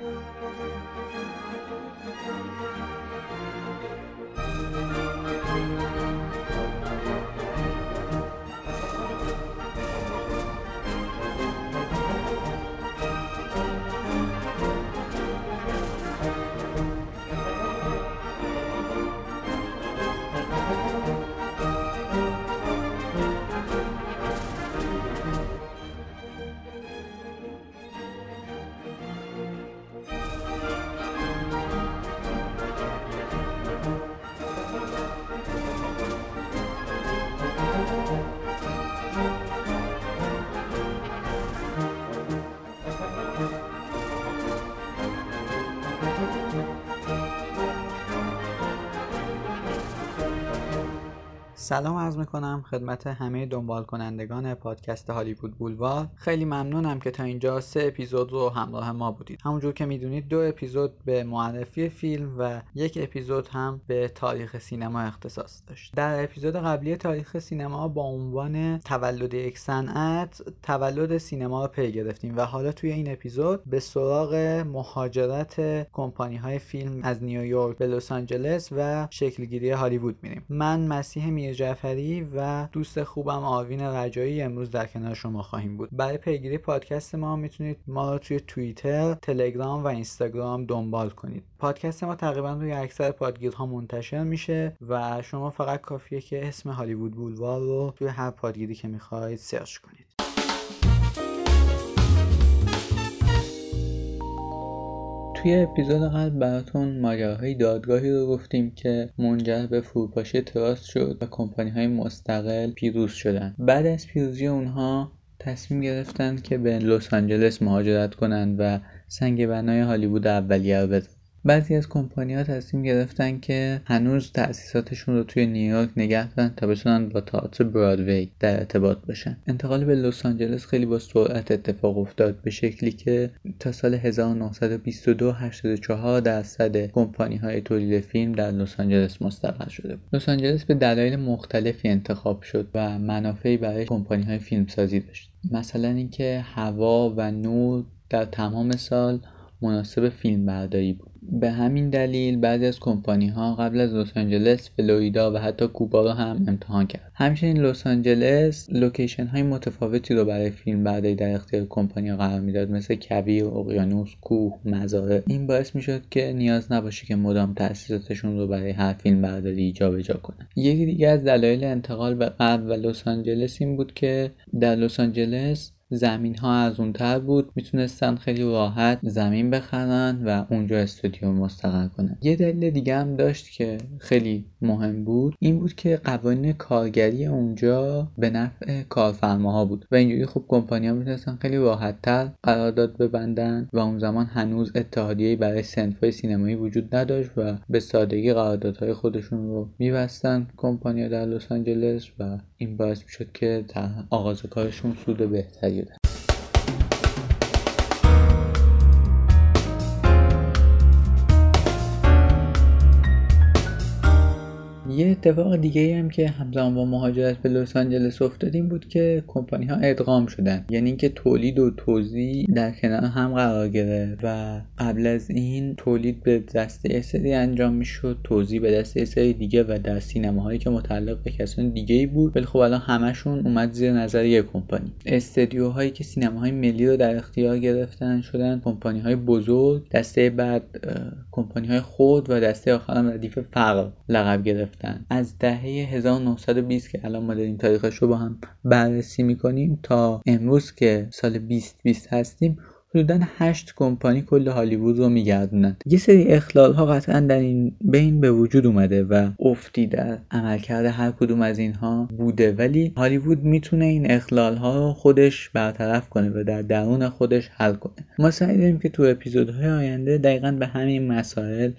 Thank you. سلام عرض می‌کنم خدمت همه دنبال کنندگان پادکست هالیوود بولوار. خیلی ممنونم که تا اینجا سه اپیزود رو همراه ما بودید. همونجور که می‌دونید دو اپیزود به معرفی فیلم و یک اپیزود هم به تاریخ سینما اختصاص داشت. در اپیزود قبلی تاریخ سینما با عنوان تولد یک صنعت تولد سینما رو پی گرفتیم و حالا توی این اپیزود به سراغ مهاجرت کمپانی های فیلم از نیویورک به لس آنجلس و شکلگیری هالیوود میریم. من مسیح جعفری و دوست خوبم آوین رجایی امروز در کنار شما خواهیم بود. برای پیگیری پادکست ما می‌تونید ما رو توی توییتر تلگرام و اینستاگرام دنبال کنید. پادکست ما تقریبا روی اکثر پادگیرها منتشر میشه و شما فقط کافیه که اسم هالیوود بولوار رو توی هر پادگیری که می‌خواید search کنید. توی اپیزود قبل براتون ماجراهای دادگاهی رو گفتیم که منجر به فروپاشی trust شد و کمپانی های مستقل پیروز شدن. بعد از پیروزی اونها تصمیم گرفتن که به لس آنجلس مهاجرت کنند و سنگ بنای هالیوود اولیه رو بزنن بعضی از کمپانی ها تصمیم گرفتن که هنوز تأسیساتشون رو توی نیویورک نگه دارن تا بتونن با تئاتر برادوی در ارتباط باشن. انتقال به لس آنجلس خیلی با سرعت اتفاق افتاد به شکلی که تا سال 1922 84 درصد کمپانی های تولید فیلم در لس آنجلس مستقر شده بود. لس آنجلس به دلایل مختلفی انتخاب شد و منافعی برای کمپانی های فیلمسازی داشت. مثلا اینکه هوا و نور در تمام سال مناسب فیلم برداری بود. به همین دلیل بعضی از کمپانی ها قبل از لس آنجلس فلوریدا و حتی کوبا رو هم امتحان کرد همچنین لس آنجلس لوکیشن های متفاوتی رو برای فیلم برداری در اختیار کمپانی ها قرار می‌داد مثل کویر اقیانوس کوه مزارع. این باعث می‌شد که نیاز نباشه که مدام تاسیساتشون رو برای هر فیلم برداری جابجا کنن. یکی دیگه از دلایل انتقال به غرب و لس آنجلس این بود که در لس آنجلس زمین ها از تر بود می‌تونستن خیلی راحت زمین بخرن و اونجا استودیو مستقر کنن. یه دلیل دیگه هم داشت که خیلی مهم بود این بود که قوانین کارگری اونجا به نفع کارفرماها بود و اینجوری خب کمپانی ها می‌تونستن خیلی راحت تر قرارداد ببندن و اون زمان هنوز اتحادیه برای سنفای سینمایی وجود نداشت و به سادگی قراردادهای خودشون رو میبستن کمپانی در لس آنجلس و این باعث می‌شد که آغاز کارشون سود بهتری it. یه اتفاق دیگه هم که همزمان با مهاجرت به لس آنجلس افتاد بود که کمپانی ها ادغام شدن. یعنی اینکه تولید و توزیع در کنار هم قرار گرفت و قبل از این تولید به دسته سری انجام می‌شد توزیع به دسته سری دیگه و در سینماهایی که متعلق به کسان دیگه ای بود. ولی خب الان همشون اومد زیر نظر یک کمپانی. استدیوهایی که سینماهای ملی رو در اختیار گرفتن شدن کمپانی های بزرگ دسته بعد کمپانی های خود و دسته آخر ردیف فقر لقب گرفتن. از دهه 1920 که الان ما داریم تاریخش رو با هم بررسی می‌کنیم تا امروز که سال 2020 هستیم حدودا هشت کمپانی کل هالیوود رو میگردونن. یه سری اخلال ها قطعا در این بین به وجود اومده و افتی در عملکرد هر کدوم از اینها بوده. ولی هالیوود می‌تونه این اخلال ها رو خودش برطرف کنه و در درون خودش حل کنه. ما سعی داریم که تو اپیزودهای آینده دقیقا به همین مسائل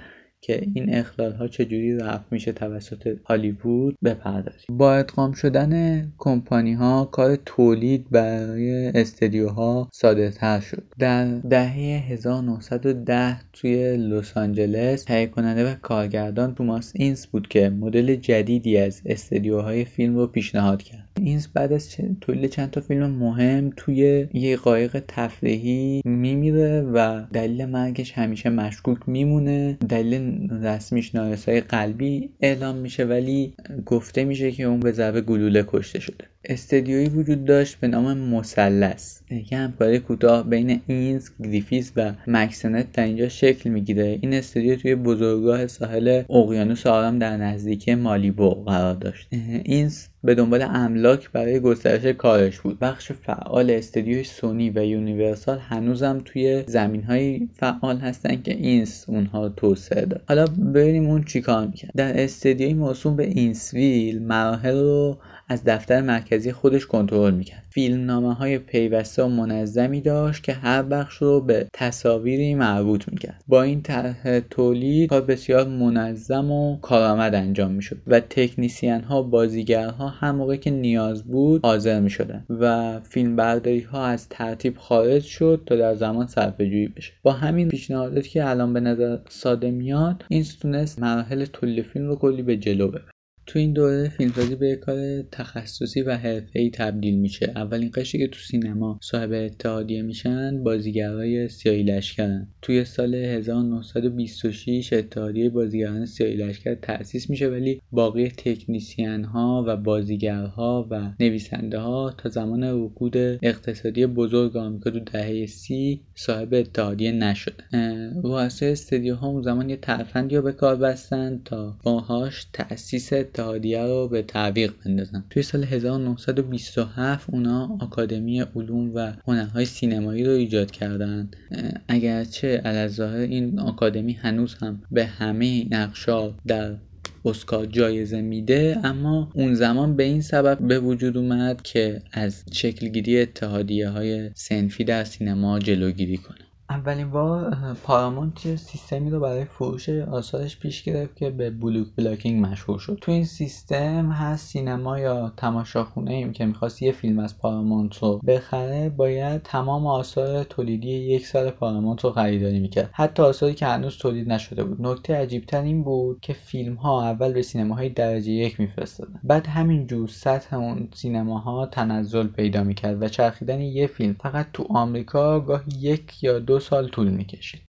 که این اخلال ها چجوری رفع میشه توسط هالیوود بپردازیم. با ادغام شدن کمپانی ها کار تولید برای استدیوها ساده تر شد. در دهه 1910 توی لس آنجلس تهیه کننده و کارگردان توماس اینس بود که مدل جدیدی از استدیوهای فیلم رو پیشنهاد کرد. اینس بعد از تولید چند تا فیلم مهم توی یه قایق تفریحی میمیره و دلیل مرگش همیشه مشکوک میمونه. دلیل رسمیش نارسایی قلبی اعلام میشه ولی گفته میشه که اون به ضرب گلوله کشته شده. استدیویی وجود داشت به نام مثلث. یه همکاری کوتاه بین اینس گریفیث و مک سنت در اینجا شکل می‌گیره. این استودیو توی بزرگراه ساحل اقیانوس آرام در نزدیکی مالیبو قرار داشت. اینس به دنبال املاک برای گسترش کارش بود. بخش فعال استدیوی سونی و یونیورسال هنوزم توی زمین های فعال هستن که اینس اونها توسعه داد. حالا ببینیم اون چیکار می‌کرد. در استدیوی موسوم به اینسویل مراحل رو از دفتر مرکزی خودش کنترل می‌کرد. فیلمنامه های پیوسته و منظمی داشت که هر بخش رو به تصاویری مربوط می‌کرد. با این طرح تولید کار بسیار منظم و کارآمد انجام می‌شد و تکنیسیان ها بازیگرها هر موقع که نیاز بود حاضر می‌شدن و فیلم برداری ها از ترتیب خارج شد تا در زمان صرفه جویی بشه. با همین پیشنهاداتی که الان به نظر ساده میاد این تونست مراحل تولید فیلم رو کلی به جلو ببره. تو این دوره فیلمسازی به کار تخصصی و حرفه‌ای تبدیل میشه. اولین قشری که تو سینما صاحب اتحادیه میشن بازیگرای سیاهی لشکرن. توی سال 1926 اتحادیه بازیگران سیاهی لشکر تأسیس میشه ولی باقی تکنیسیان ها و بازیگرها و نویسنده ها تا زمان رکود اقتصادی بزرگ آمریکا تو دهه سی صاحب اتحادیه نشده رؤسای استدیوها اون زمان یه ترفندی رو به کار بستن تا باهاش تأسیس اتحادیه رو به تعویق بندازن توی سال 1927 اونا آکادمی علوم و هنرهای سینمایی رو ایجاد کردن. اگرچه الظاهر این آکادمی هنوز هم به همه نقشا در اسکار جایزه میده اما اون زمان به این سبب به وجود اومد که از شکلگیری اتحادیه های صنفی در سینما جلوگیری کنه. اولین بار پارامونت یه سیستمی رو برای فروش آثارش پیش گرفت که به block booking مشهور شد. تو این سیستم هست سینما یا تماشاخونه ایم که می‌خواست یه فیلم از پارامونت رو بخره. باید تمام آثار تولیدی یک سال پارامونت رو خریداری می‌کرد. حتی آثاری که هنوز تولید نشده بود. نکته عجیبتر این بود که فیلم ها اول به سینماهای درجه یک میفرستادن. بعد همینجور سطح اون سینماها تنزل پیدا می‌کرد و چرخیدن یه فیلم. فقط تو آمریکا گاهی یک یا دو سال طول می‌کشید.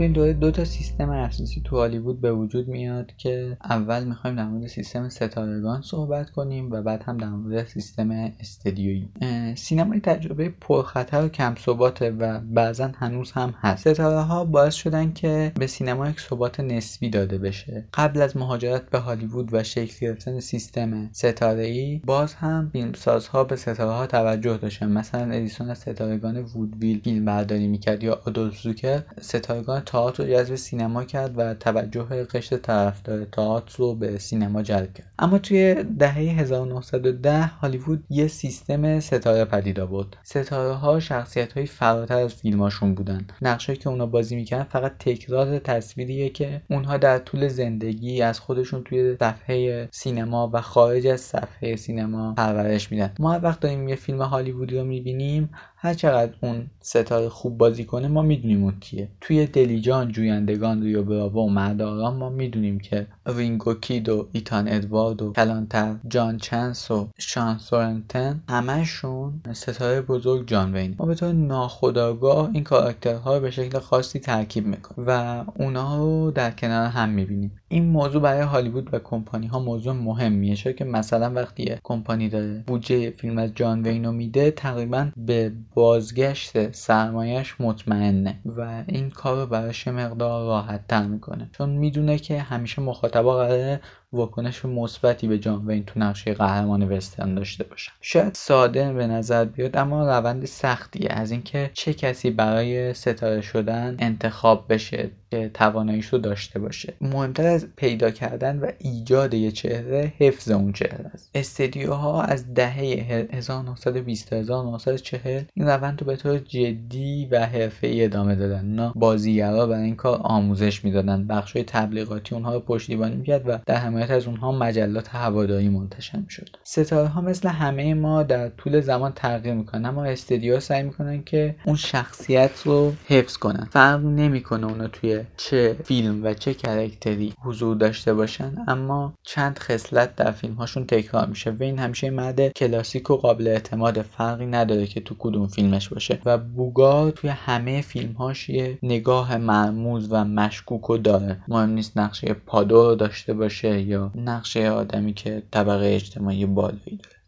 تو این دوره دو تا سیستم اساسی تو هالیوود به وجود میاد که اول می‌خوایم در مورد سیستم ستارگان صحبت کنیم و بعد هم در مورد سیستم استدیویی. سینمای تجربه پرخطر و کم ثباته و بعضا هنوز هم هست. ستاره ها باعث شدن که به سینما یک ثبات نسبی داده بشه. قبل از مهاجرت به هالیوود و شکل گرفتن سیستم ستاره ای باز هم فیلمسازها به ستاره ها توجه داشتن. مثلا ادیسون از ستارگان وودویل فیلم برداری می‌کرد یا آدولف زوکر ستارگان تئاتر رو جذب سینما کرد و توجه قشر طرفدار تئاتر رو به سینما جلب کرد. اما توی دهه 1910 هالیوود یه سیستم ستاره پدید آورد. ستاره ها شخصیت های فراتر از فیلماشون بودن. نقشایی که اونا بازی می‌کردن فقط تکرار تصویریه که اونها در طول زندگی از خودشون توی صفحه سینما و خارج از صفحه سینما پرورش میدن. ما هر وقت داریم یه فیلم هالیوودی رو می‌بینیم هر چقدر اون ستاره خوب بازی کنه ما می‌دونیم اون کیه. توی دلیجان جویندگان ریو براوو و مرد آرام ما می‌دونیم که رینگو کید و ایتان ادوارد و کلانتر جان چنس و شان تورنتن همشون ستاره بزرگ جان وینن ما به طور ناخودآگاه این کاراکترها رو به شکل خاصی ترکیب می‌کنیم و اونها رو در کنار هم می‌بینیم. این موضوع برای هالیوود و کمپانی ها موضوع مهمیه. چرا که مثلا وقتی کمپانی داره بودجه فیلم از جان وین رو میده تقریبا به بازگشت سرمایش مطمئنه و این کار براش مقدار راحت تر می‌کنه. چون می‌دونه که همیشه مخاطبا قراره واکنش مثبتی به جان وین تو نقشه قهرمان وسترن داشته باشن. شاید ساده به نظر بیاد اما روند سختیه. از اینکه چه کسی برای ستاره شدن انتخاب بشه که تواناییش رو داشته باشه. مهمتر از پیدا کردن و ایجاد یه چهره حفظ اون چهره است. استدیوها از دهه 1920 1940 این روند رو به طور جدی و ای ادامه دادن. اونا بازیگرا برای این کار آموزش می‌دادن بخش های تبلیغاتی اونها رو پشتیبانی می‌کرد و در حمایت از اونها مجلات هواداری منتشر می‌شد. ستاره ها مثل همه ما در طول زمان تغییر می‌کنن اما استدیوها سعی می‌کنن که اون شخصیت رو حفظ کنن. فرق نمی‌کنه اونا توی چه فیلم و چه character ی حضور داشته باشن اما چند خصلت در فیلم هاشون تکرار میشه وین همیشه مرد کلاسیک و قابل اعتماد. فرقی نداره که تو کدوم فیلمش باشه. و بوگارت توی همه فیلمهاش یه نگاه مرموز و مشکوک و داره. مهم نیست نقش پادو داشته باشه یا نقش آدمی که طبقه اجتماعی بالایی داره.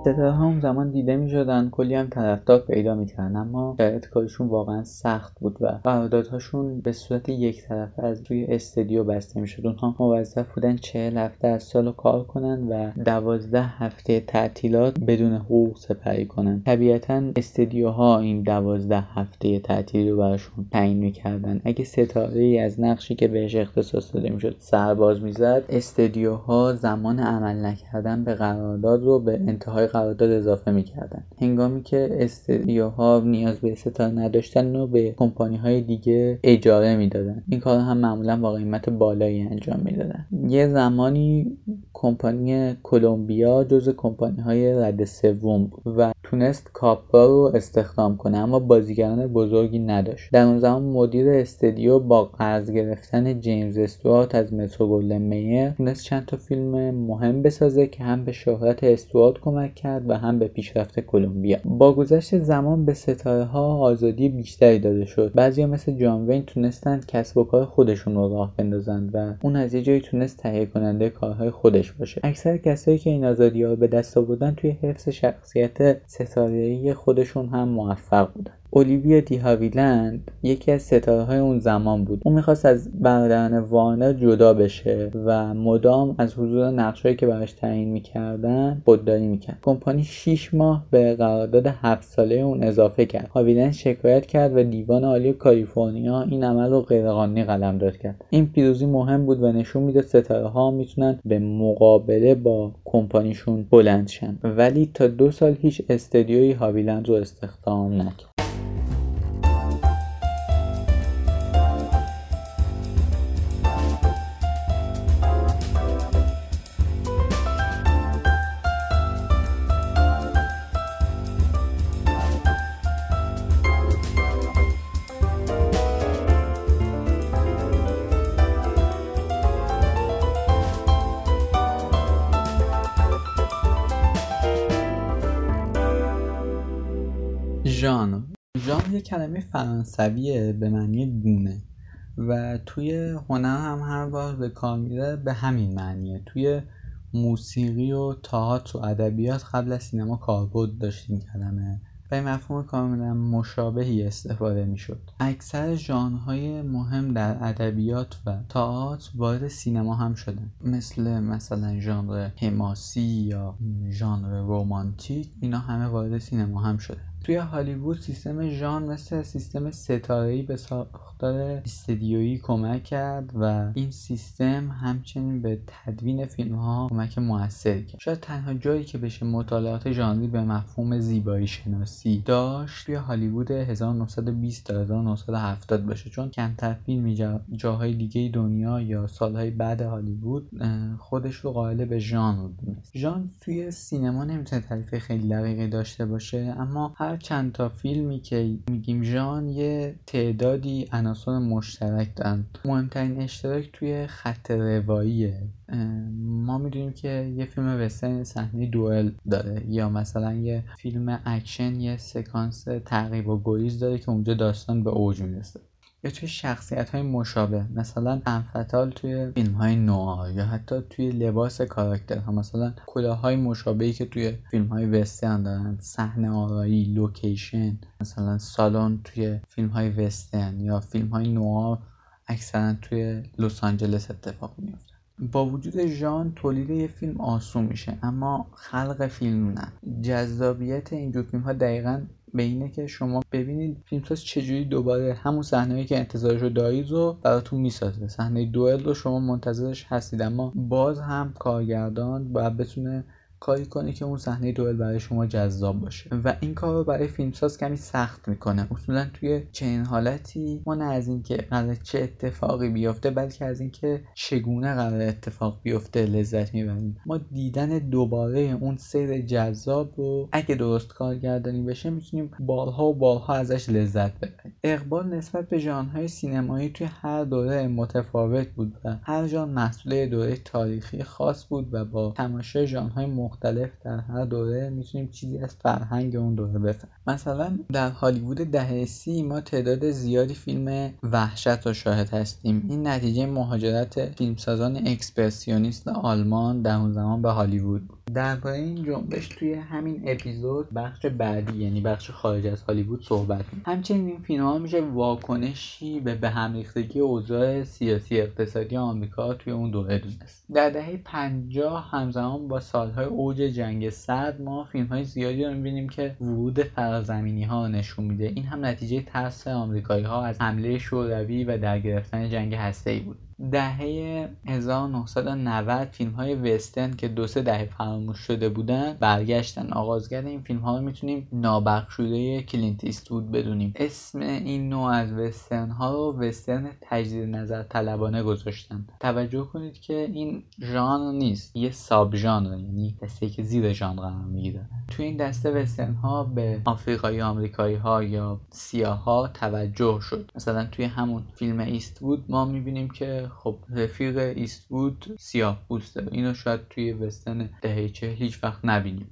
ستاره اون زمان دیده می شدن کلی هم طرفدار پیدا می‌کردن اما شرایط کارشون واقعا سخت بود و قراردادهاشون به صورت یک طرفه از روی استدیو بسته می‌شد. اونها موظف بودن چهل هفته از سال کار کنن و دوازده هفته تعطیلات بدون حقوق سپری کنن. طبیعتا استدیوها این دوازده هفته تعطیلی رو براشون تعیین می‌کردن. اگه ستاره ای از نقشی که بهش اختصاص داده می‌شد سرباز می‌زد استدیوها زمان عمل نکردن به قرارداد رو به انتهای قرارداد اضافه می‌کردن. هنگامی که استدیوها نیاز به ستاره نداشتن و به کمپانی های دیگه اجاره می‌دادن. این کار هم معمولا با قیمت بالایی انجام می‌دادن. یه زمانی کمپانی کلمبیا جز کمپانی های رد سوم بود و تونست کاپرا رو استخدام کنه اما بازیگران بزرگی نداشت. در اون زمان مدیر استدیو با قرض گرفتن جیمز استوارت از مترو گلدن میر تونست چند تا فیلم مهم بسازه که هم به شهرت استوارت کمک کرد و هم به پیشرفت کلمبیا. با گذشت زمان به ستاره ها آزادی بیشتری داده شد. بعضیا مثل جان وین تونستن کسب و کار خودشون رو راه بندازند و اون از یه جایی تونست تهیه کننده کارهای خودش باشه. اکثر کسایی که این آزادی ها به دست آوردن توی حفظ شخصیت ستاره خودشون هم موفق بودن. اولیویا دی هاویلند یکی از ستاره های اون زمان بود. اون می‌خواست از برادران وارنر جدا بشه و مدام از حضور نقشهایی که براش تعیین می‌کردن خودداری می‌کرد. کمپانی 6 ماه به قرارداد 7 ساله اون اضافه کرد. هاویلند شکایت کرد و دیوان عالی کالیفرنیا این عمل رو غیرقانونی قلمداد کرد. این پیروزی مهم بود و نشون میده ستاره ها می‌تونن به مقابله با کمپانیشون بلند شن. ولی تا دو سال هیچ استدیوی هاویلند رو استخدام نکرد. کلمه فرانسویه به معنی گونه و توی هنر هم هر بار به کار میره به همین معنیه. توی موسیقی و تئاتر و ادبیات قبل از سینما کاربرد داشت این کلمه. و این مفهوم کاملا مشابهی استفاده می‌شد. اکثر ژانرهای مهم در ادبیات و تئاتر وارد سینما هم شدن. مثل مثلا ژانر حماسی یا ژانر رومانتیک اینا همه وارد سینما هم شده توی هالیوود سیستم ژان مثل سیستم ستاره‌ای به ساختار استدیویی کمک کرد و این سیستم همچنین به تدوین فیلم ها کمک موثری کرد. شاید تنها جایی که بشه مطالعات ژانری به مفهوم زیبایی شناسی داشت توی هالیوود 1920 تا 1970 باشه چون کمتر فیلمی جا جاهای دیگه دنیا یا سالهای بعد هالیوود خودش رو قائل به ژان دونست ژان توی سینما نمی‌تونه تعریف خیلی دقیقی داشته باشه اما هر چند تا فیلمی که میگیم ژان یه تعدادی عناصر مشترک دارن. مهمترین اشتراک توی خط رواییه. ما می‌دونیم که یه فیلم وسترن صحنه دوئل داره. یا مثلا یه فیلم اکشن یه سکانس تعقیب و گریز داره که اونجا داستان به اوج می‌رسه. یا توی شخصیت های مشابه مثلا femme fatale توی فیلم های نوار یا حتی توی لباس کاراکتر ها مثلا کلاه های مشابهی که توی فیلم های وسترن دارن صحنه آرایی لوکیشن مثلا سالن توی فیلم های وسترن یا فیلم های نوار اکثرا توی لس آنجلس اتفاق میفته با وجود ژان تولید یه فیلم آسون میشه اما خلق فیلم نه. جذابیت اینجور فیلم ها دقیقا به اینه که شما ببینید فیلمساز چجوری دوباره همون صحنه‌ای که انتظارش رو دارید رو براتون می‌سازه. صحنه دوئل رو شما منتظرش هستید اما باز هم کارگردان باید بتونه کاری کنه که اون صحنه دوئل برای شما جذاب باشه. و این کار رو برای فیلمساز کمی سخت می‌کنه. اصولا توی چنین حالتی ما نه از اینکه قرار چه اتفاقی بیفته بلکه از اینکه چگونه قرار اتفاق بیفته لذت می‌بریم. ما دیدن دوباره اون سیر جذاب رو اگه درست کارگردانی بشه می‌تونیم بارها و بارها ازش لذت ببریم. اقبال نسبت به ژانرهای سینمایی توی هر دوره متفاوت بود و هر ژانر محصول دوره تاریخی خاص بود و با تماشای ژانرهای مختلف در هر دوره می‌تونیم چیزی از فرهنگ اون دوره بفهمیم. مثلا در هالیوود دهه سی ما تعداد زیادی فیلم وحشت رو شاهد هستیم. این نتیجه مهاجرت فیلمسازان اکسپرسیونیست آلمان در اون زمان به هالیوود بود. درباره این جنبش توی همین اپیزود بخش بعدی یعنی بخش خارج از هالیوود صحبت می همچنین این فیلم ها میشه واکنشی به به هم ریختگی اوضاع سیاسی اقتصادی آمریکا توی اون دوره دونست. در دهه 50 همزمان با سالهای اوج جنگ سرد ما فیلم های زیادی رو می‌بینیم که ورود فرازمینی ها نشون میده. این هم نتیجه ترس آمریکایی ها از حمله شوروی و در گرفتن جنگ هسته ای بود. دهه 1990 فیلم های وسترن که دو سه دهه فراموش شده بودن برگشتن. آغازگر این فیلم ها رو می‌تونیم نابخشوده کلینت ایستوود بدونیم. اسم این نوع از وسترن ها رو وسترن تجدید نظر طلبانه گذاشتن. توجه کنید که این ژانر نیست یه sub ژانر یعنی دسته که زیر ژانر قرار می‌گیره. تو این دسته وسترن ها به آفریقایی آمریکایی ها یا سیاه توجه شد. مثلا توی همون فیلم ایستوود ما می‌بینیم که خب رفیق ایستوود سیاه پوسته اینو شاید توی وسترن دهه چهل هیچ وقت نبینیم.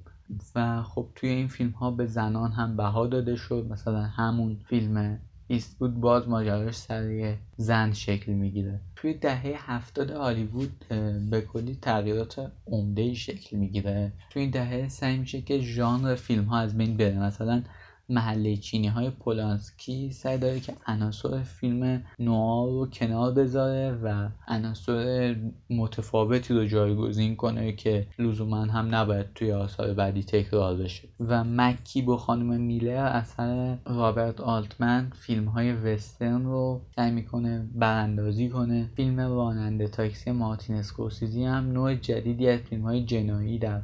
و خب توی این فیلم ها به زنان هم بها داده شد. مثلا همون فیلم ایستوود باز ماجراش سر زن شکل می‌گیره. توی دهه هفتاد هالیوود به کلی تغییرات عمده شکل می‌گیره. توی این دهه سعی میشه که ژانر فیلم ها از بین بره. مثلا محله چینی های پولانسکی سعی داره که عناصر فیلم نوار رو کنار بذاره و عناصر متفاوتی رو جایگزین کنه که لزوما هم نباید توی آثار بعدی تکرار بشه. و مکی با خانم میلر اثر رابرت آلتمن فیلم های وسترن رو سعی می‌کنه براندازی کنه. فیلم راننده تاکسی مارتین اسکورسیزی هم نوع جدیدی از فیلم های جنایی در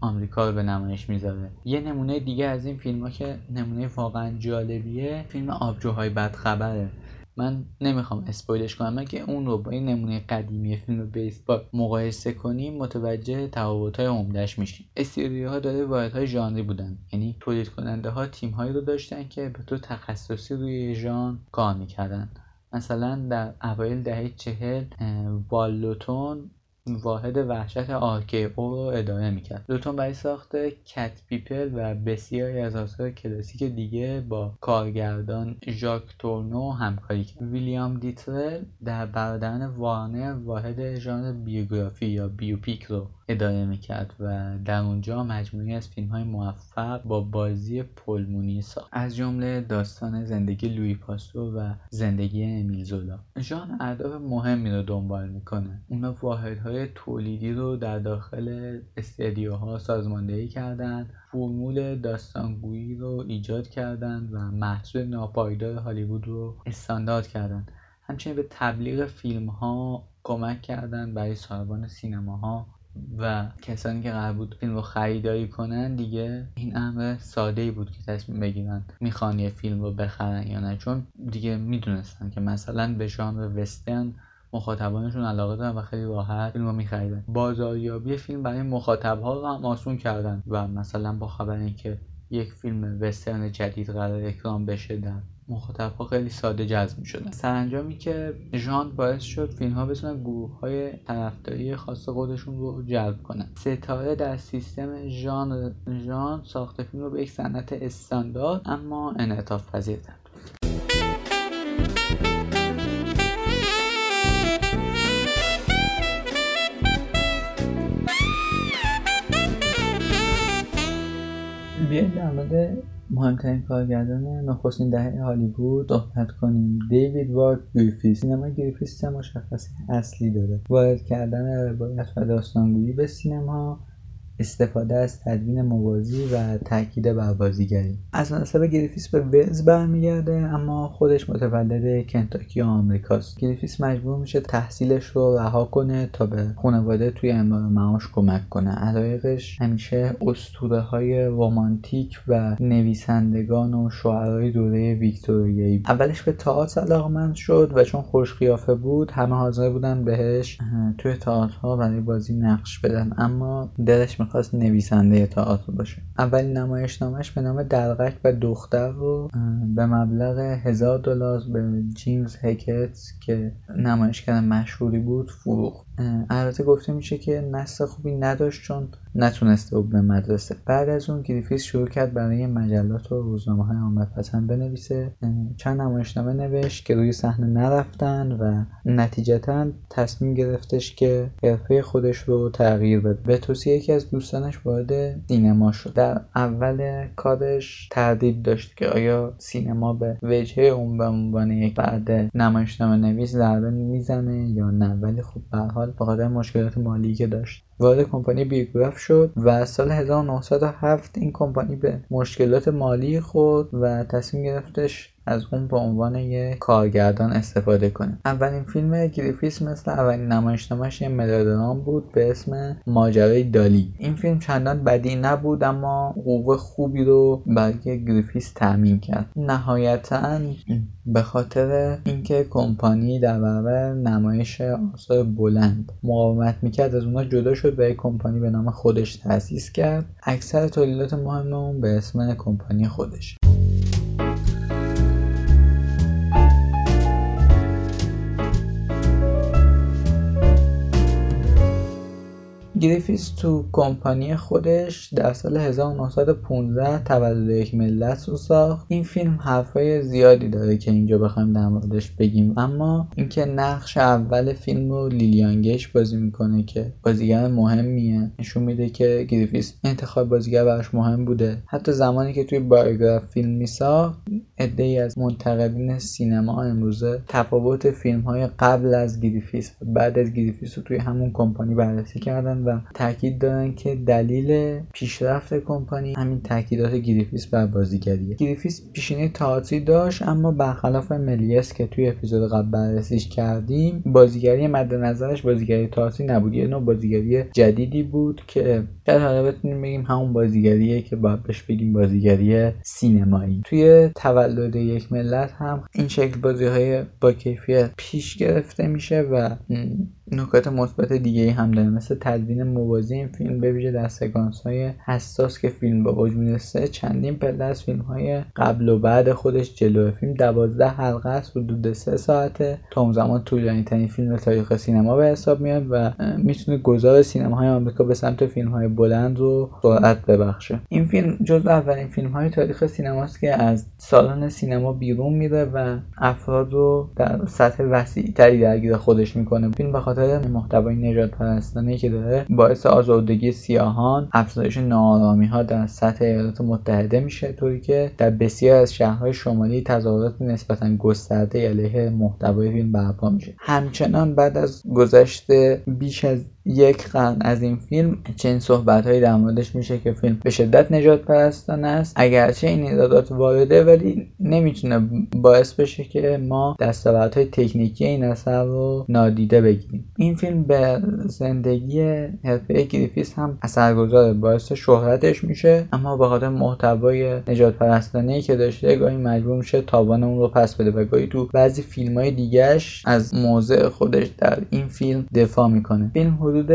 آمریکا رو به نمایش می‌ذاره. یه نمونه دیگه از این فیلم ها که نمونه واقعا جالبیه فیلم آبجوهای بدخبره. من نمی‌خوام اسپویلش کنم که اون رو با این نمونه قدیمی فیلم بیسبال مقایسه کنیم متوجه تفاوت‌های عمدهش میشیم. استودیوها دارای واحدهای ژانری بودن. یعنی تولید کننده ها تیم هایی رو داشتن که به طور تخصصی روی ژانر کار می‌کردن. مثلا در اوایل دهه چهل وال لوتون واحد وحشت آرکی او رو اداره می‌کرد. لوتون برای ساخت Cat People و بسیاری از آثار کلاسیک دیگه با کارگردان ژاک تورنو همکاری کرد. ویلیام دیترل در برادران وارنر واحد ژانر بیوگرافی یا biopic رو اداره می‌کرد و در اونجا مجموعه‌ای از فیلم های موفق با بازی پلمونی ساخت. از جمله داستان زندگی لوی پاستو و زندگی امیل زولا. ژان اهداف مهمی رو دنبال می‌کنه. اونا واحدهای تولیدی رو در داخل استدیوها سازماندهی کردن فرمول داستانگویی رو ایجاد کردن و محصول ناپایدار هالیوود رو استاندارد کردن. همچنین به تبلیغ فیلم ها کمک کردن برای صاحبان سینماها و کسانی که قرار بود فیلم رو خریداری کنن دیگه این امر ساده ای بود که تصمیم بگیرن می‌خوان یه فیلم رو بخرن یا نه. چون دیگه می‌دونستن که مثلا به ژانر وسترن مخاطبانشون علاقه دارن و خیلی راحت فیلم رو میخریدن. بازاریابی فیلم برای مخاطب ها رو هم آسون کردن و مثلا با خبر اینکه یک فیلم وسترن جدید قرار اکرام بشه در مخاطب ها خیلی ساده جذب شدن سرانجامی که ژان باعث شد فیلم ها بتونن گروه های طرفداری خاص خودشون رو جلب کنن. ستاره در سیستم ژان ژانر ساخت فیلم رو به یک صنعت استاندارد اما انعطاف پذیر بیاید در مورد مهمترین کارگردان نخستین دهه هالیوود صحبت کنیم. دیوید وارد گریفیث. سینما گریفیث سه مشخصه‌ی اصلی داره. وارد کردن روایت و داستانگویی به سینما. استفاده از تدوین موازی و تاکید بر بازیگری. اصل نسب گریفیث به ولز برمیگرده اما خودش متولد کنتاکی آمریکاست. گریفیث مجبور میشه تحصیلش رو رها کنه تا به خانواده توی امرار معاش کمک کنه. علایقش همیشه اسطوره های رومانتیک و نویسندگان و شعرای دوره ویکتوریایی اولش به تئاتر علاقمند شد و چون خوش قیافه بود همه حاضر بودن بهش توی تئاترها برای بازی نقش بدن. اما دلش می‌خواست نویسنده تئاتر باشه. اولین نمایشنامهش به نام دلغک و دختر رو به مبلغ هزار دلار به جیمز هکت که نمایشگر مشهوری بود فروخت. البته گفته میشه که نسل خوبی نداشت چون نتونسته بود به مدرسه. بعد از اون گریفیس شروع کرد برای مجلات و روزنامه های آمدپسند بنویسه. چند نمایشنامه نوشت که روی صحنه نرفتن و نتیجتا تصمیم گرفتش که حرفه خودش رو تغییر بده. به توصیه یکی از دوستانش وارد سینما شد. در اول کارش تردید داشت که آیا سینما به وجهه اون به عنوان یک بد نمایشنامه نویس ضربه می‌زنه یا نه. ولی خب به حال بخاطر مشکلات مالی که داشت. وارد کمپانی بیوگراف شد و سال 1907 این کمپانی به مشکلات مالی خود و تصمیم گرفتش از اون به عنوان یک کارگردان استفاده کنه. اولین فیلم گریفیس مثل اولین نمایشنامهش یه ملودرام بود به اسم ماجرای دالی. این فیلم چندان بدی نبود اما حقوق خوبی رو برای گریفیس تامین کرد. نهایتا به خاطر اینکه کمپانی در برابر نمایش آثار بلند مقاومت می‌کرد از اونها جدا شد و یک کمپانی به نام خودش تأسیس کرد. اکثر تولیدات مهم اون به اسم کمپانی خودش. گریفیس تو کمپانی خودش در سال 1915 تولد یک ملت رو ساخت. این فیلم حرفای زیادی داره که اینجا بخوایم در موردش بگیم. اما اینکه نقش اول فیلم رو لیلیان گیش بازی می‌کنه که بازیگر مهمیه نشون میده که گریفیس انتخاب بازیگر براش مهم بوده. حتی زمانی که توی بایوگراف فیلم میساخت عده‌ای از منتقدین سینما امروزه تفاوت فیلم های قبل از گریفیس و بعد از گریفیس رو توی همون کمپانی بررسی کردن و تاکید دارن که دلیل پیشرفت کمپانی همین تاکیدات گریفیس بر بازیگریه. گریفیس پیشینه تئاتری داشت اما برخلاف ملیس که توی اپیزود قبل بررسیش کردیم بازیگری مد نظرش بازیگری تئاتری نبود. یه نوع بازیگری جدیدی بود که در حالا بتونیم بگیم همون بازیگریه که باید بهش بگیم بازیگری سینمایی. توی تولد یک ملت هم این شکل بازی های با کیفیت پیش گرفته میشه و نکات مثبت دیگه هم داره. مثل تدوین موازی این فیلم بویژه در سکانس های حساس که فیلم به اوج می‌رسه چندین پله از فیلم های قبل و بعد خودش جلو فیلم دوازده حلقه است حدود سه ساعته. تا اون زمان طولانی ترین فیلم تاریخ سینما به حساب میاد و می‌تونه گذار سینما های آمریکا به سمت فیلم های بلند رو سرعت ببخشه. این فیلم جز اولین فیلم های تاریخ سینماست که از سالن سینما بیرون میره و افراد رو در سطح وسیع تری درگیر خودش می‌کنه. فیلم به خاطر محتوای نجات پرستانه که داره باعث آزادگی سیاهان افزایش ناآرامی ها در سطح ایالات متحده میشه طوری که در بسیار از شهرهای شمالی تظاهرات نسبتا گسترده علیه محتوای فیلم برپا میشه. همچنان بعد از گذشت بیش از یک قرن از این فیلم چنین صحبت هایی در موردش میشه که فیلم به شدت نجات پرستانه است. اگرچه این ایرادات وارده ولی نمی‌تونه باعث بشه که ما های تکنیکی این اثر رو نادیده بگیریم. این فیلم به زندگی حرفه گریفیس هم اثرگذاره. باعث شهرتش میشه اما به خاطر محتوای نجات پرستانه که داشته گاهی مجبور میشه تاوان اون رو پس بده و گاهی تو بعضی فیلم های دیگهش از موضع خودش در این فیلم دفاع می‌کنه. فیلم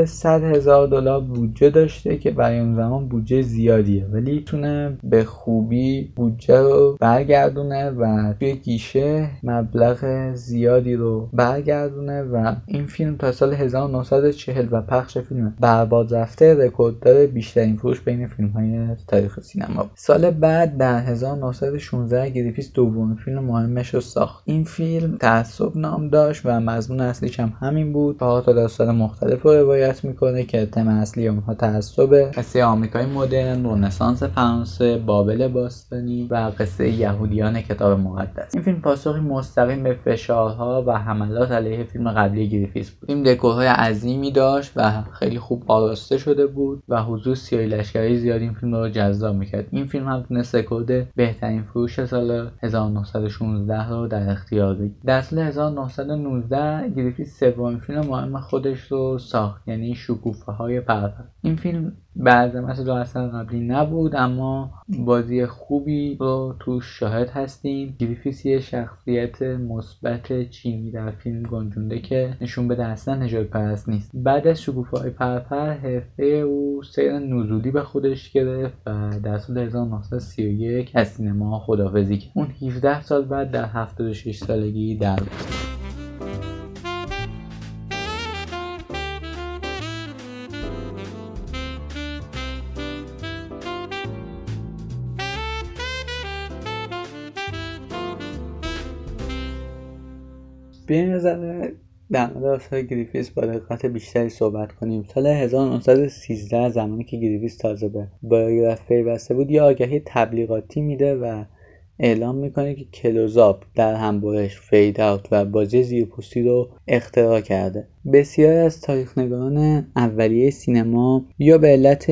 100 هزار دلار بودجه داشته که برای اون زمان بودجه زیادیه. ولی می‌تونه به خوبی بودجه رو برگردونه و توی گیشه مبلغ زیادی رو برگردونه و این فیلم تا سال 1940 و پخش فیلم برباد رفته رکورد داره بیشترین فروش بین فیلم های تاریخ سینما. سال بعد در 1916 گریفیس دومین فیلم مهمش رو ساخت. این فیلم تعصب نام داشت و مضمون اصلیش هم همین بود. چهار تا داستان مختلف رو روایت می‌کنه که تم اصلی اونها تعصب قصه آمریکای مدرن رنسانس فرانسه بابل باستانی و قصه یهودیان کتاب مقدس. این فیلم پاسخی مستقیم به فشارها و حملات علیه فیلم قبلی گریفیس بود. فیلم دکورهای عظیمی داشت و خیلی خوب آراسته شده بود و حضور سیاهی لشکری زیاد این فیلم رو جذاب می‌کرد. این فیلم هم تونست رکورد بهترین فروش سال 1916 رو در اختیار بگیره. در سال 1919 گریفیس سومین فیلم مهم خودش رو ساخت. یعنی شکوفه های پرپر این فیلم بعد مثل دو اثر قبلی نبود اما بازی خوبی رو توش شاهد هستیم. گریفیس شخصیت مثبت چینی در فیلم گنجونده که نشون بده اصلا نژادپرست نیست. بعد از شکوفه های پرپر حرفه او سیر نزولی به خودش گرفت و در سال 1931 از سینما خداحافظی کرد. اون 17 سال بعد در 76 سالگی در به نظر در مورد آثار گریفیس با دقت بیشتری صحبت کنیم. سال 1913 زمانی که گریفیس تازه به بایوگراف پیوسته بود یه آگهی تبلیغاتی میده و اعلام می‌کنه که close-up درهم‌برش fade out و بازی زیرپوستی رو اختراع کرده. بسیاری از تاریخنگاران اولیه سینما یا به علت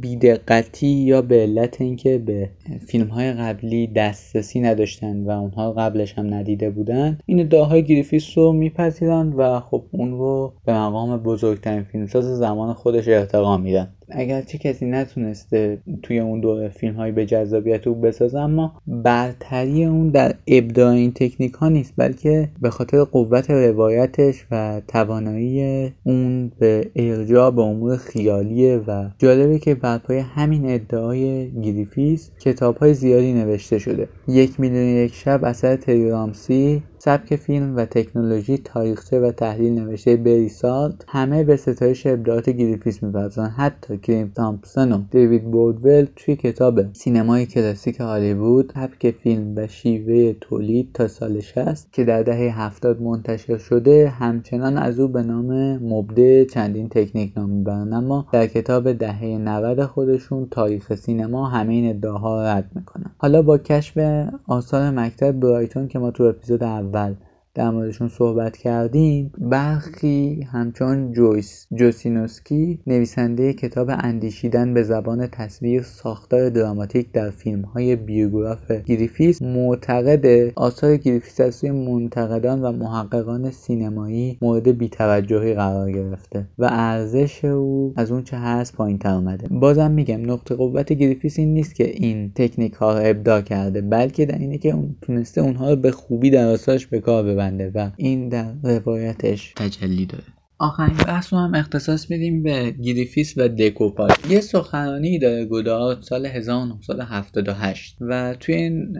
بیدقتی یا به علت اینکه به فیلم های قبلی دسترسی نداشتن و اونها قبلش هم ندیده بودن این ادعاهای گریفیس رو میپذیرند و خب اون رو به مقام بزرگترین فیلمساز زمان خودش ارتقا میدن اگرچه کسی نتونسته توی اون دوره فیلم هایی به جذابیت او بسازه اما برتری اون در ابداع این تکنیک ها نیست بلکه به خاطر قوت روایتش و توانایی اون به ارجاع به امور خیالیه و جالبه که بر پایه همین ادعای گریفیس کتاب های زیادی نوشته شده. یک میلیون یک شب اثر تری رمزی سبک فیلم و تکنولوژی تاریخچه و تحلیل نوشته بری سالت همه به ستایش ابداعات گریفیس می‌پردازند. حتی کریستین تامپسون و دیوید بوردول توی کتاب سینمای کلاسیک هالیوود سبک فیلم و شیوه تولید تا سال 60 که در دهه 70 منتشر شده همچنان از او به نام مبدع چندین تکنیک نام می‌برند. اما در کتاب دهه 90 خودشون تاریخ سینما همه این ادعاها رد می‌کنن حالا با کشف آثار مکتب برایتون که ما تو اپیزود قبل در موردشون صحبت کردیم برخی همچون جویس جوسینوسکی نویسنده کتاب اندیشیدن به زبان تصویر ساختار دراماتیک در فیلم های بیوگراف گریفیس معتقده آثار گریفیس از سوی منتقدان و محققان سینمایی مورد بیتوجهی قرار گرفته و ارزش او از اونچه هست پایین تر اومده. بازم میگم نقطه قوت گریفیس این نیست که این تکنیک ها رو ابداع کرده بلکه در اینه که اون تونسته اونها رو به خوبی در آثارش به کار ببنده و این در روایتش تجلی داره. آخرین بحث رو هم اختصاص میدیم به گریفیس و دکوپاژ یه سخنرانی داره گدار سال 1978 و توی این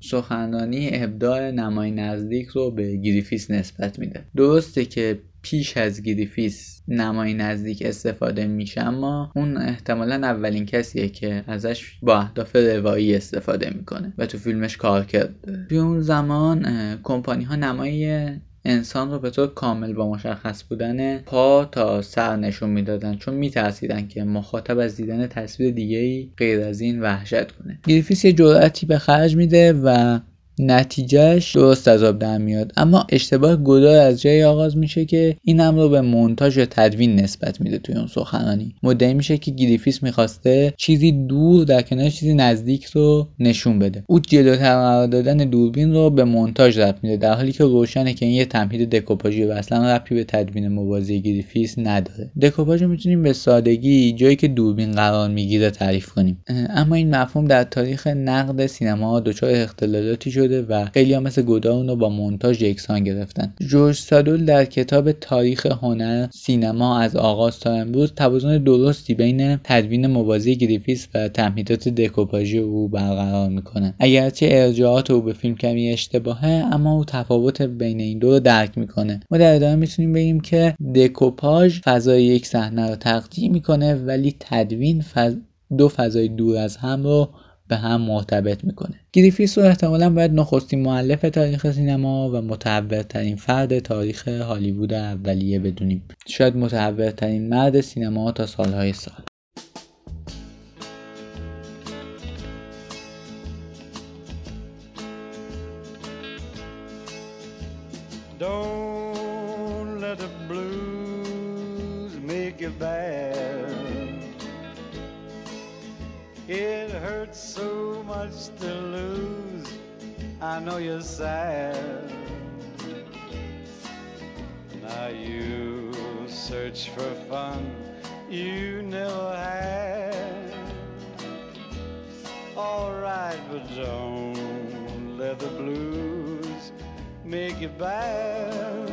سخنرانی ابداع نمای نزدیک رو به گریفیس نسبت میده. درسته که پیش از گریفیس نمای نزدیک استفاده میشه اما اون احتمالا اولین کسیه که ازش با اهداف روایی استفاده می‌کنه و تو فیلمش کار کرده. توی اون زمان کمپانی ها نمای انسان رو به طور کامل با مشخص بودن پا تا سر نشون می‌دادن چون میترسیدن که مخاطب از دیدن تصویر دیگه ای غیر از این وحشت کنه. گریفیس یه جرأتی به خرج میده و نتیجهش درست از آب در میاد. اما اشتباه گدار از جایی آغاز میشه که این امر رو به مونتاژ و تدوین نسبت میده توی اون سخنرانی. مدعی میشه که گریفیس می‌خواسته چیزی دور در کنار چیزی نزدیک رو نشون بده. او جلوتر قرار دادن دوربین رو به مونتاژ ربط میده در حالی که روشنه که این یه تمهید دکوپاژی و اصلا ربطی به تدوین موازی گریفیس نداره. دکوپاژ می‌تونیم به سادگی جایی که دوربین قرار می‌گیره تعریف کنیم. اما این مفهوم در تاریخ نقد سینما دچار اختلالاتی شده و خیلی هم مثل گودا رو با مونتاژ یکسان گرفتن. جورج سادول در کتاب تاریخ هنر سینما از آغاز تا امروز توازن درستی بین تدوین موازی گریفیس و تمهیدات دکوپاژی او برقرار می‌کنه. اگرچه ارجاعات او به فیلم کمی اشتباهه اما او تفاوت بین این دو رو درک می‌کنه. ما در ادامه می‌تونیم بگیم که دکوپاژ فضای یک صحنه رو تقطیع می‌کنه ولی تدوین فض... دو فضای دور از هم رو به هم مرتبط می‌کنه. گریفیس رو احتمالا باید نخستین معلف تاریخ سینما و متحورترین فرد تاریخ هالیوود اولیه بدونیم. شاید متحورترین مرد سینما تا سالهای سال. It hurts so much to lose. I know you're sad. Now you search for fun you never had. Alright, but don't let the blues make you bad.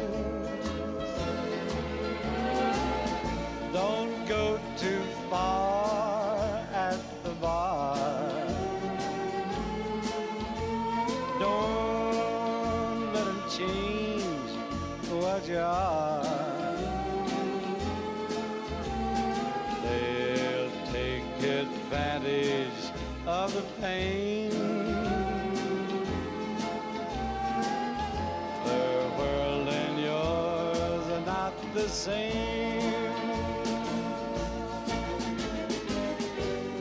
Don't advantage of the pain. Their world and yours are not the same.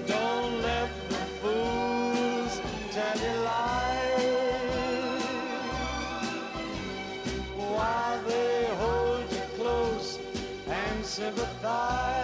Don't let the fools tell you lies while they hold you close and sympathize.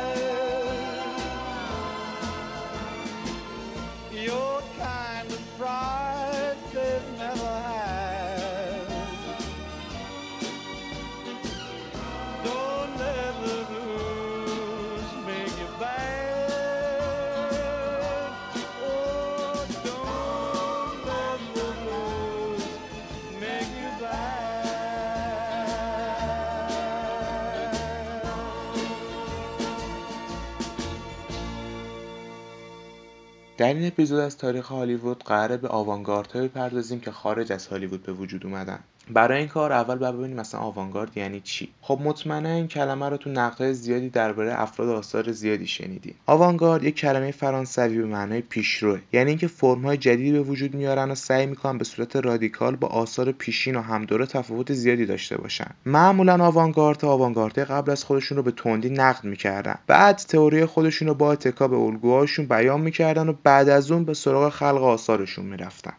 در این اپیزود از تاریخ هالیوود قراره به آوانگاردهایی بپردازیم که خارج از هالیوود به وجود اومدن. برای این کار اول باید ببینیم مثلا آوانگارد یعنی چی. خب مطمئنا این کلمه رو تو نقدهای زیادی درباره افراد آثار زیادی شنیدیم. آوانگارد یک کلمه فرانسوی به معنای پیشرو یعنی اینکه فرم‌های جدیدی به وجود میارن و سعی می‌کنن به صورت رادیکال با آثار پیشین و همدوره تفاوت زیادی داشته باشن. معمولا آوانگارد آوانگارد قبل از خودشون رو به تندی نقد می‌کردن. بعد تئوری خودشون رو با اتکا به الگوهاشون بیان می‌کردن و بعد از اون به سراغ خلق آثارشون می‌رفتن.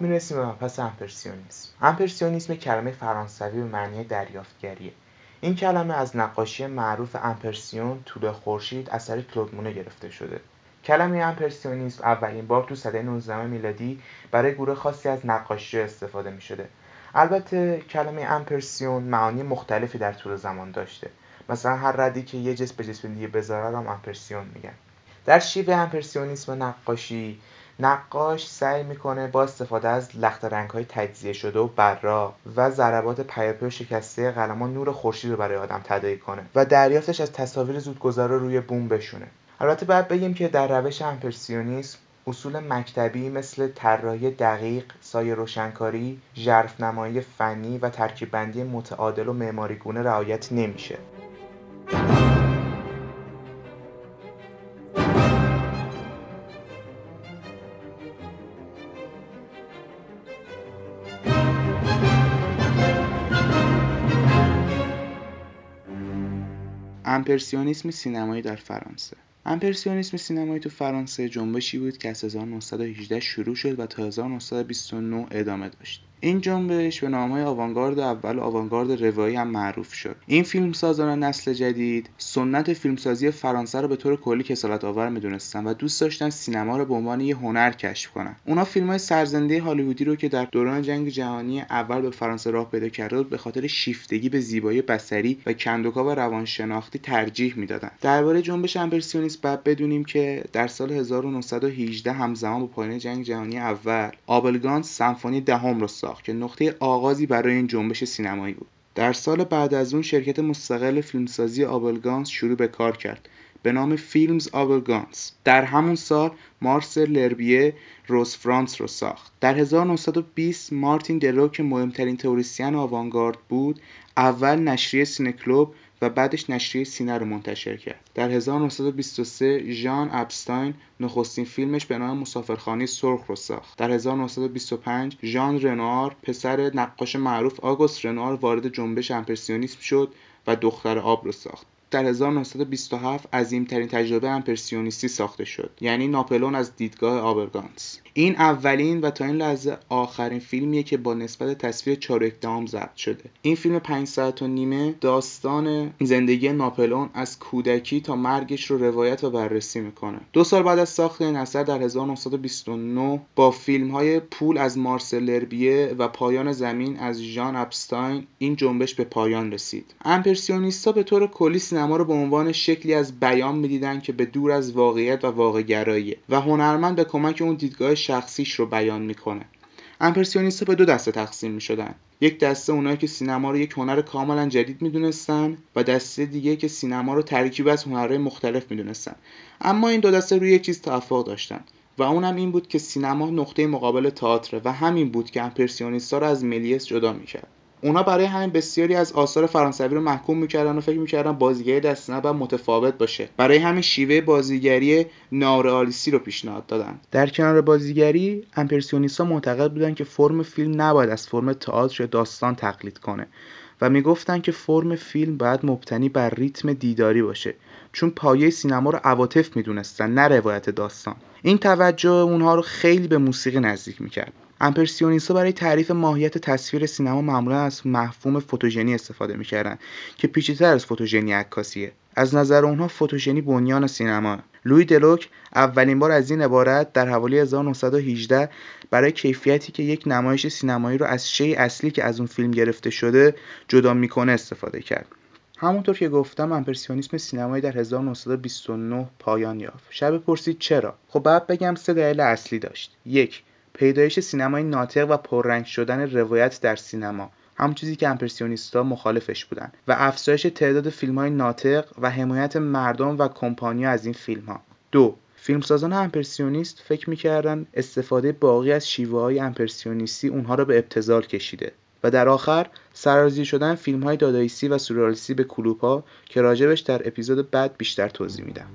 می‌رسیم به مبحث امپرسیونیسم. امپرسیونیسم کلمه فرانسوی به معنی دریافتگریه. این کلمه از نقاشی معروف امپرسیون طول خورشید اثر کلود مونه گرفته شده. کلمه امپرسیونیسم اولین بار تو سده 19 میلادی برای گروه خاصی از نقاشی استفاده می شده البته کلمه امپرسیون معانی مختلفی در طول زمان داشته. مثلا هر ردی که یه جسم به جسم دیگه بذاره رو امپرسیون میگن. در شیوه امپرسیونیسم نقاشی نقاش سعی می‌کنه با استفاده از لخت رنگ های تجزیه شده و برا و ضربات پیاپی شکسته قلمان نور خورشید رو برای آدم تداعی کنه و دریافتش از تصاویر زودگذرا روی بوم بشونه البته باید بگیم که در روش امپرسیونیسم اصول مکتبی مثل طراحی دقیق، سایه روشنکاری، ژرف نمایی فنی و ترکیب بندی متعادل و معماری گونه رعایت نمیشه. امپرسیونیسم سینمایی در فرانسه. امپرسیونیسم سینمایی تو فرانسه جنبشی بود که از 1918 شروع شد و تا 1929 ادامه داشت. این جنبش به نامهای آوانگارد اول و آوانگارد روایی هم معروف شد. این فیلمسازان نسل جدید سنت فیلمسازی فرانسه رو به طور کلی کسالت آور می‌دونستن و دوست داشتن سینما رو به عنوان یه هنر کشف کنن. اونا فیلم های سرزنده هالیوودی رو که در دوران جنگ جهانی اول به فرانسه راه پیدا کرده بود به خاطر شیفتگی به زیبایی بصری و کندوکاو روانشناختی ترجیح می‌دادن. درباره جنبش امپرسیونیسم بعد بدونیم که در سال 1918 همزمان با پایان جنگ جهانی اول آبلگان سمفونی دهم را ساخت که نقطه آغازی برای این جنبش سینمایی بود. در سال بعد از اون شرکت مستقل فیلمسازی آبلگانس شروع به کار کرد. به نام فیلمز آبلگانس در همون سال مارسل لربیه روز فرانس رو ساخت. در 1920 مارتین دلو که مهمترین تئوریسین آوانگارد بود اول نشریه سینکلوب و بعدش نشریه سینه رو منتشر کرد. در 1923 ژان اپستاین نخستین فیلمش به نام مسافرخانه سرخ رو ساخت. در 1925 ژان رنوار پسر نقاش معروف آگوست رنوار وارد جنبش امپرسیونیسم شد و دختر آب رو ساخت. در 1927 عظیمترین تجربه امپرسیونیستی ساخته شد یعنی ناپلون از دیدگاه آبرگانس این اولین و تا این لحظه آخرین فیلمیه که با نسبت تصویر 4 اکدام ضبط شده. این فیلم 5 ساعت و نیمه داستان زندگی ناپلون از کودکی تا مرگش رو روایت و بررسی می‌کنه. دو سال بعد از ساخت این اثر در 1929 با فیلم های پول از مارسل لربیه و پایان زمین از ژان اپستاین این جنبش به پایان رسید. امپرسیونیستا به طور کلی سینما رو به عنوان شکلی از بیان می‌دیدن که به دور از واقعیت و واقعگراییه و هنرمند به کمک اون دیدگاه شخصیش رو بیان می‌کنه. امپرسیونیست به دو دسته تقسیم می‌شدن. یک دسته اونایی که سینما رو یک هنر کاملا جدید می‌دونستن و دسته دیگه که سینما رو ترکیب از هنرهای مختلف می‌دونستن. اما این دو دسته روی یک چیز توافق داشتن و اونم این بود که سینما نقطه مقابل تئاتر و همین بود که امپرسیونیستا رو از ملیس جدا می‌کرد. اونا برای همین بسیاری از آثار فرانسوی رو محکوم می‌کردن و فکر می‌کردن بازیگری دست باید متفاوت باشه. برای همین شیوه بازیگری نارئالیستی رو پیشنهاد دادن. در کنار بازیگری امپرسیونیستها معتقد بودن که فرم فیلم نباید از فرم تئاتر یا داستان تقلید کنه و می‌گفتن که فرم فیلم باید مبتنی بر ریتم دیداری باشه چون پایه سینما رو عواطف می‌دونستن نه روایت داستان. این توجه اونها رو خیلی به موسیقی نزدیک می‌کرد. امپرسیونیست‌ها برای تعریف ماهیت تصویر سینما معمولا از مفهوم فوتوژنی استفاده می‌کردن که پیچیده‌تر از فوتوژنی عکاسیه. از نظر اونها فوتوژنی بنیان سینما. لوی دلوک اولین بار از این عبارت در حوالی 1918 برای کیفیتی که یک نمایش سینمایی رو از شی اصلی که از اون فیلم گرفته شده جدا می‌کنه استفاده کرد. همونطور که گفتم امپرسیونیسم سینمایی در 1929 پایان یافت. شب پرسید چرا؟ خب بعد بگم سه دلیل اصلی داشت. یک پیدایش سینمای ناطق و پررنگ شدن روایت در سینما. همون چیزی که امپرسیونیستا مخالفش بودن و افزایش تعداد فیلم های ناطق و حمایت مردم و کمپانی از این فیلم ها دو فیلمسازان امپرسیونیست فکر می‌کردن استفاده باقی از شیوه های امپرسیونیستی اونها را به ابتزال کشیده و در آخر سرازیر شدن فیلم های دادایسی و سورالیستی به کلوپا که راجبش در اپیزود بعد بیشتر توضیح میدم.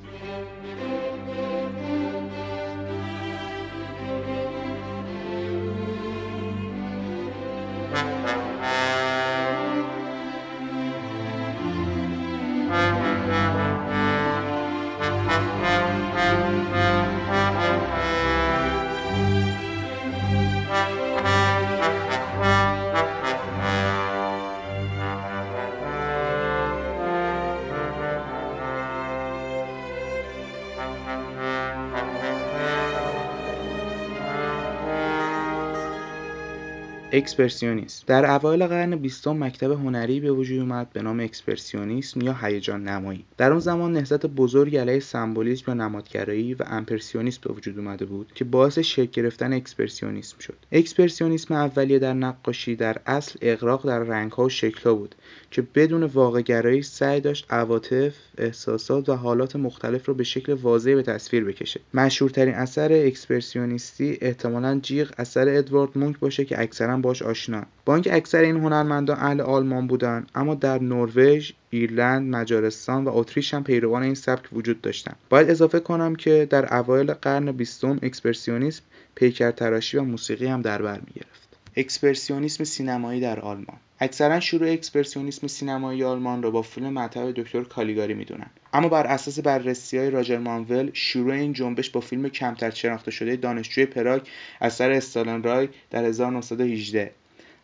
اکسپرسیونیسم. در اوایل قرن بیستم مکتب هنری به وجود اومد به نام اکسپرسیونیسم یا هیجان نمایی. در اون زمان نهضت بزرگ علیه سمبولیسم یا نمادگرایی و امپرسیونیسم به وجود اومده بود که باعث شکل گرفتن اکسپرسیونیسم شد. اکسپرسیونیسم اولیه در نقاشی در اصل اغراق در رنگها و شکلها بود. که بدون واقعگرایی سعی داشت عواطف احساسات و حالات مختلف رو به شکل واضحی به تصویر بکشه. مشهورترین اثر اکسپرسیونیستی احتمالا جیغ اثر ادوارد مونک باشه که اکثرا باش آشنان. با اینکه اکثر این هنرمندان اهل آلمان بودن اما در نروژ ایرلند مجارستان و اتریش هم پیروان این سبک وجود داشتن. باید اضافه کنم که در اوایل قرن بیستم اکسپرسیونیسم پیکر تراشی و موسیقی هم در بر می‌گرفت. اکسپرسیونیسم سینمایی در آلمان. اکثرا شروع اکسپرسیونیسم سینمایی آلمان را با فیلم مطب دکتر کالیگاری می‌دونن. اما بر اساس بررسی های راجر مانول شروع این جنبش با فیلم کمتر شناخته شده دانشجوی پراگ اثر استلان رای در 1918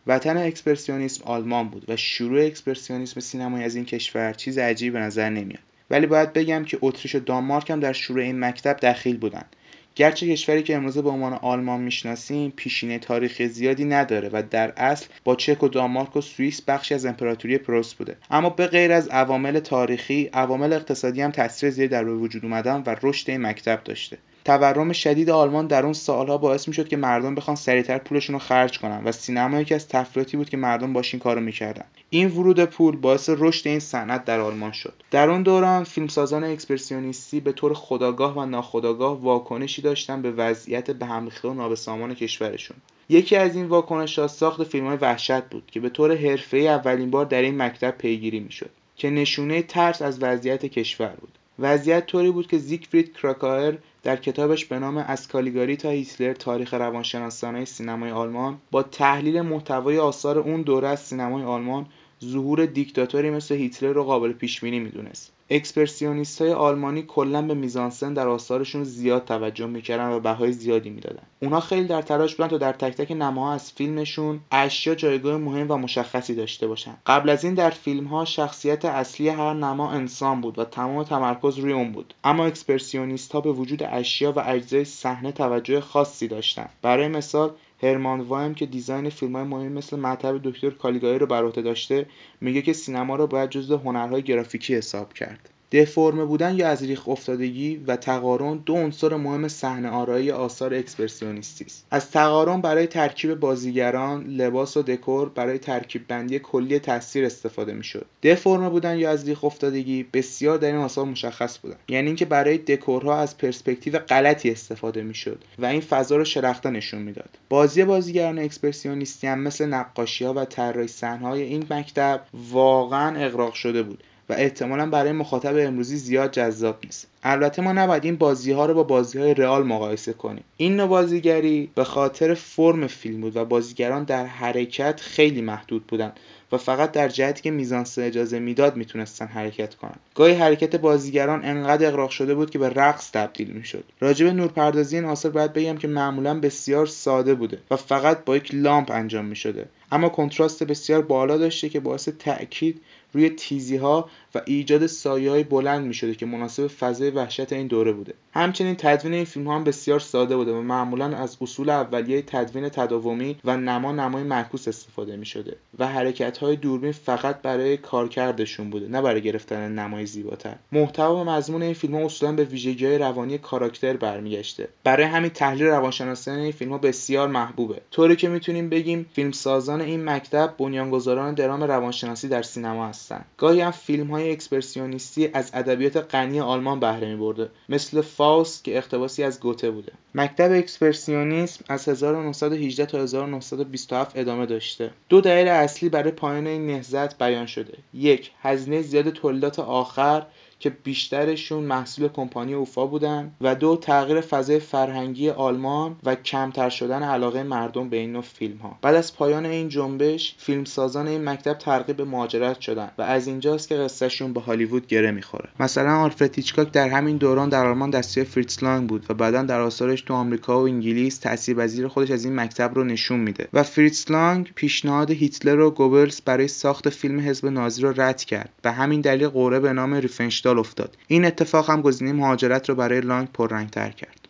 وطن اکسپرسیونیسم آلمان بود و شروع اکسپرسیونیسم سینمایی از این کشور چیز عجیبی به نظر نمیاد. ولی باید بگم که اتریش و دانمارک هم در شروع این مکتب دخیل بودند گرچه کشوری که امروزه به عنوان آلمان می‌شناسیم پیشینه تاریخی زیادی نداره و در اصل با چک و دانمارک و سوئیس بخشی از امپراتوری پروس بوده. اما به غیر از عوامل تاریخی عوامل اقتصادی هم تاثیر زیادی در وجود اومدن و رشد این مکتب داشته. تورم شدید آلمان در اون سالها باعث می‌شد که مردم بخوان سریعتر پولشون رو خرج کنن و سینما یکی از تفریحاتی بود که مردم باش این کارو می‌کردن. این ورود پول باعث رشد این صنعت در آلمان شد. در اون دوران فیلمسازان اکسپرسیونیستی به طور خداگاه و ناخداگاه واکنشی داشتن به وضعیت به هم و نابسامان کشورشون. یکی از این واکنش ها ساخت فیلم های وحشت بود که به طور حرفه‌ای اولین بار در این مکتب پیگیری می‌شد که نشونه ترس از وضعیت کشور بود. وضعیت طوری بود که زیگفرید کراکایر در کتابش به نام از کالیگاری تا هیتلر تاریخ روانشناسانه سینمای آلمان با تحلیل محتوای آثار اون دوره از سینمای آلمان ظهور دیکتاتوری مثل هیتلر رو قابل پیش بینی می‌دونست. اکسپرسیونیست های آلمانی کلا به میزانسن در آثارشون زیاد توجه می‌کردن و بهای زیادی می‌دادن. اونا خیلی در تلاش بودن تا در تک تک نماها از فیلمشون اشیا جایگاه مهم و مشخصی داشته باشن. قبل از این در فیلم ها شخصیت اصلی هر نما انسان بود و تمام تمرکز روی اون بود. اما اکسپرسیونیست ها به وجود اشیا و اجزای صحنه توجه خاصی داشتن. برای مثال هرمان وارم که design فیلم های مهمی مثل مطب دکتر کالیگاری رو بر عهده داشته میگه که سینما رو باید جزو هنرهای گرافیکی حساب کرد. دفرمه بودن یا از ریخ افتادگی و تقارن دو عنصر مهم صحنه آرایی آثار اکسپرسیونیستی است. از تقارن برای ترکیب بازیگران لباس و دکور برای ترکیب بندی کلی تصویر استفاده می‌شد. دفرمه بودن یا از ریخ افتادگی بسیار در این آثار مشخص بودن. یعنی اینکه برای دکورها از پرسپکتیو غلطی استفاده می‌شد و این فضا رو شلخته نشون می‌داد. بازی بازیگران اکسپرسیونیستی هم مثل نقاشی ها و طراحی صحنه‌های این مکتب واقعا اغراق شده بود. و احتمالا برای مخاطب امروزی زیاد جذاب نیست. البته ما نباید این بازی ها رو با بازی های رئال مقایسه کنیم. این نوع بازیگری به خاطر فرم فیلم بود و بازیگران در حرکت خیلی محدود بودند و فقط در جهتی که میزانس اجازه می‌داد می‌تونستن حرکت کنن. گاهی حرکت بازیگران انقدر اغراق شده بود که به رقص تبدیل می‌شد. راجب نورپردازی این آثار باید بگم که معمولا بسیار ساده بوده و فقط با یک لامپ انجام می‌شده. اما کنتراست بسیار بالا داشته که باعث تاکید روی تیزی ها و ایجاد سایه های بلند می شده که مناسب فضای وحشت این دوره بوده. همچنین تدوین این فیلم ها هم بسیار ساده بوده و معمولا از اصول اولیه تدوین تداومی و نما نمای معکوس استفاده می شده و حرکت های دوربین فقط برای کارکردشون بوده نه برای گرفتن نمای زیباتر. محتوا و مضمون این فیلم ها اصولا به ویژگی روانی کاراکتر برمیگشته. برای همین تحلیل روانشناسان این فیلم ها بسیار محبوبه. طوری که می‌تونیم بگیم فیلمسازان این مکتب بنیانگذاران درام روانشناسی در سینما هستند گاهی هم فیلم های اکسپرسیونیستی از ادبیات غنی آلمان بهره میبرده مثل فاوست که اقتباسی از گوته بوده. مکتب اکسپرسیونیسم از 1918 تا 1927 ادامه داشته. دو دلیل اصلی برای پایان این نهضت بیان شده. یک هزینه زیاد تولیدات آخر. که بیشترشون محصول کمپانی اوفا بودن و دو تغییر فضای فرهنگی آلمان و کمتر شدن علاقه مردم به این نوع فیلم ها بعد از پایان این جنبش فیلمسازان این مکتب ترغیب به مهاجرت شدن و از اینجاست که قصهشون به هالیوود گره می‌خوره. مثلا آلفرد هیچکاک در همین دوران در آلمان دستیار فریتز لانگ بود و بعدا در آثارش تو آمریکا و انگلیس تاثیرپذیر خودش از این مکتب رو نشون میده و فریتز لانگ پیشنهاد هیتلر و گوبلز برای ساخت فیلم حزب نازی رو رد کرد و همین دلیل قرعه به نام ریفنشتال افتاد. این اتفاق هم گزینه مهاجرت رو برای لانگ پررنگتر کرد.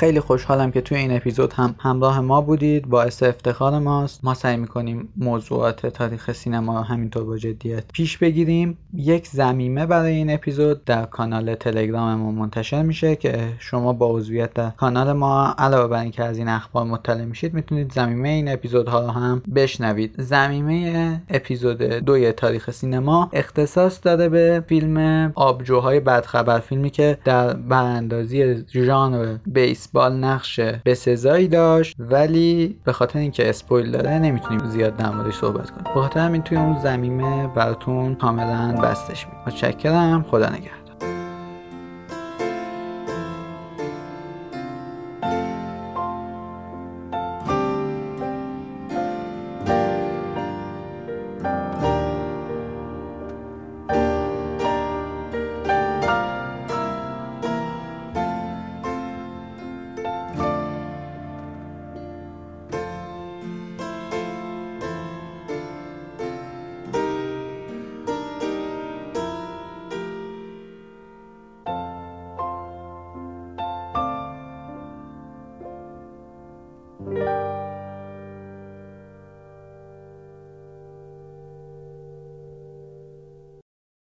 خیلی خوشحالم که توی این اپیزود هم همراه ما بودید. باعث افتخار ماست. ما سعی می‌کنیم موضوعات تاریخ سینما همینطور با جدیت پیش بگیریم. یک زمیمه برای این اپیزود در کانال تلگراممون منتشر میشه که شما با عضویت در کانال ما علاوه بر اینکه از این اخبار مطلع میشید می‌تونید زمیمه این اپیزودها رو هم بشنوید. زمیمه اپیزود دوی تاریخ سینما اختصاص داره به فیلم آبجوهای بدخبر فیلمی که در براندازی ژانر بیس بیسبال نقش به سزایی داشت ولی به خاطر اینکه اسپویل داره نمی‌تونیم زیاد در موردش صحبت کنیم. به خاطر همین توی اون زمینه براتون کاملا بستش میدیم متشکرم. خدا نگهدار.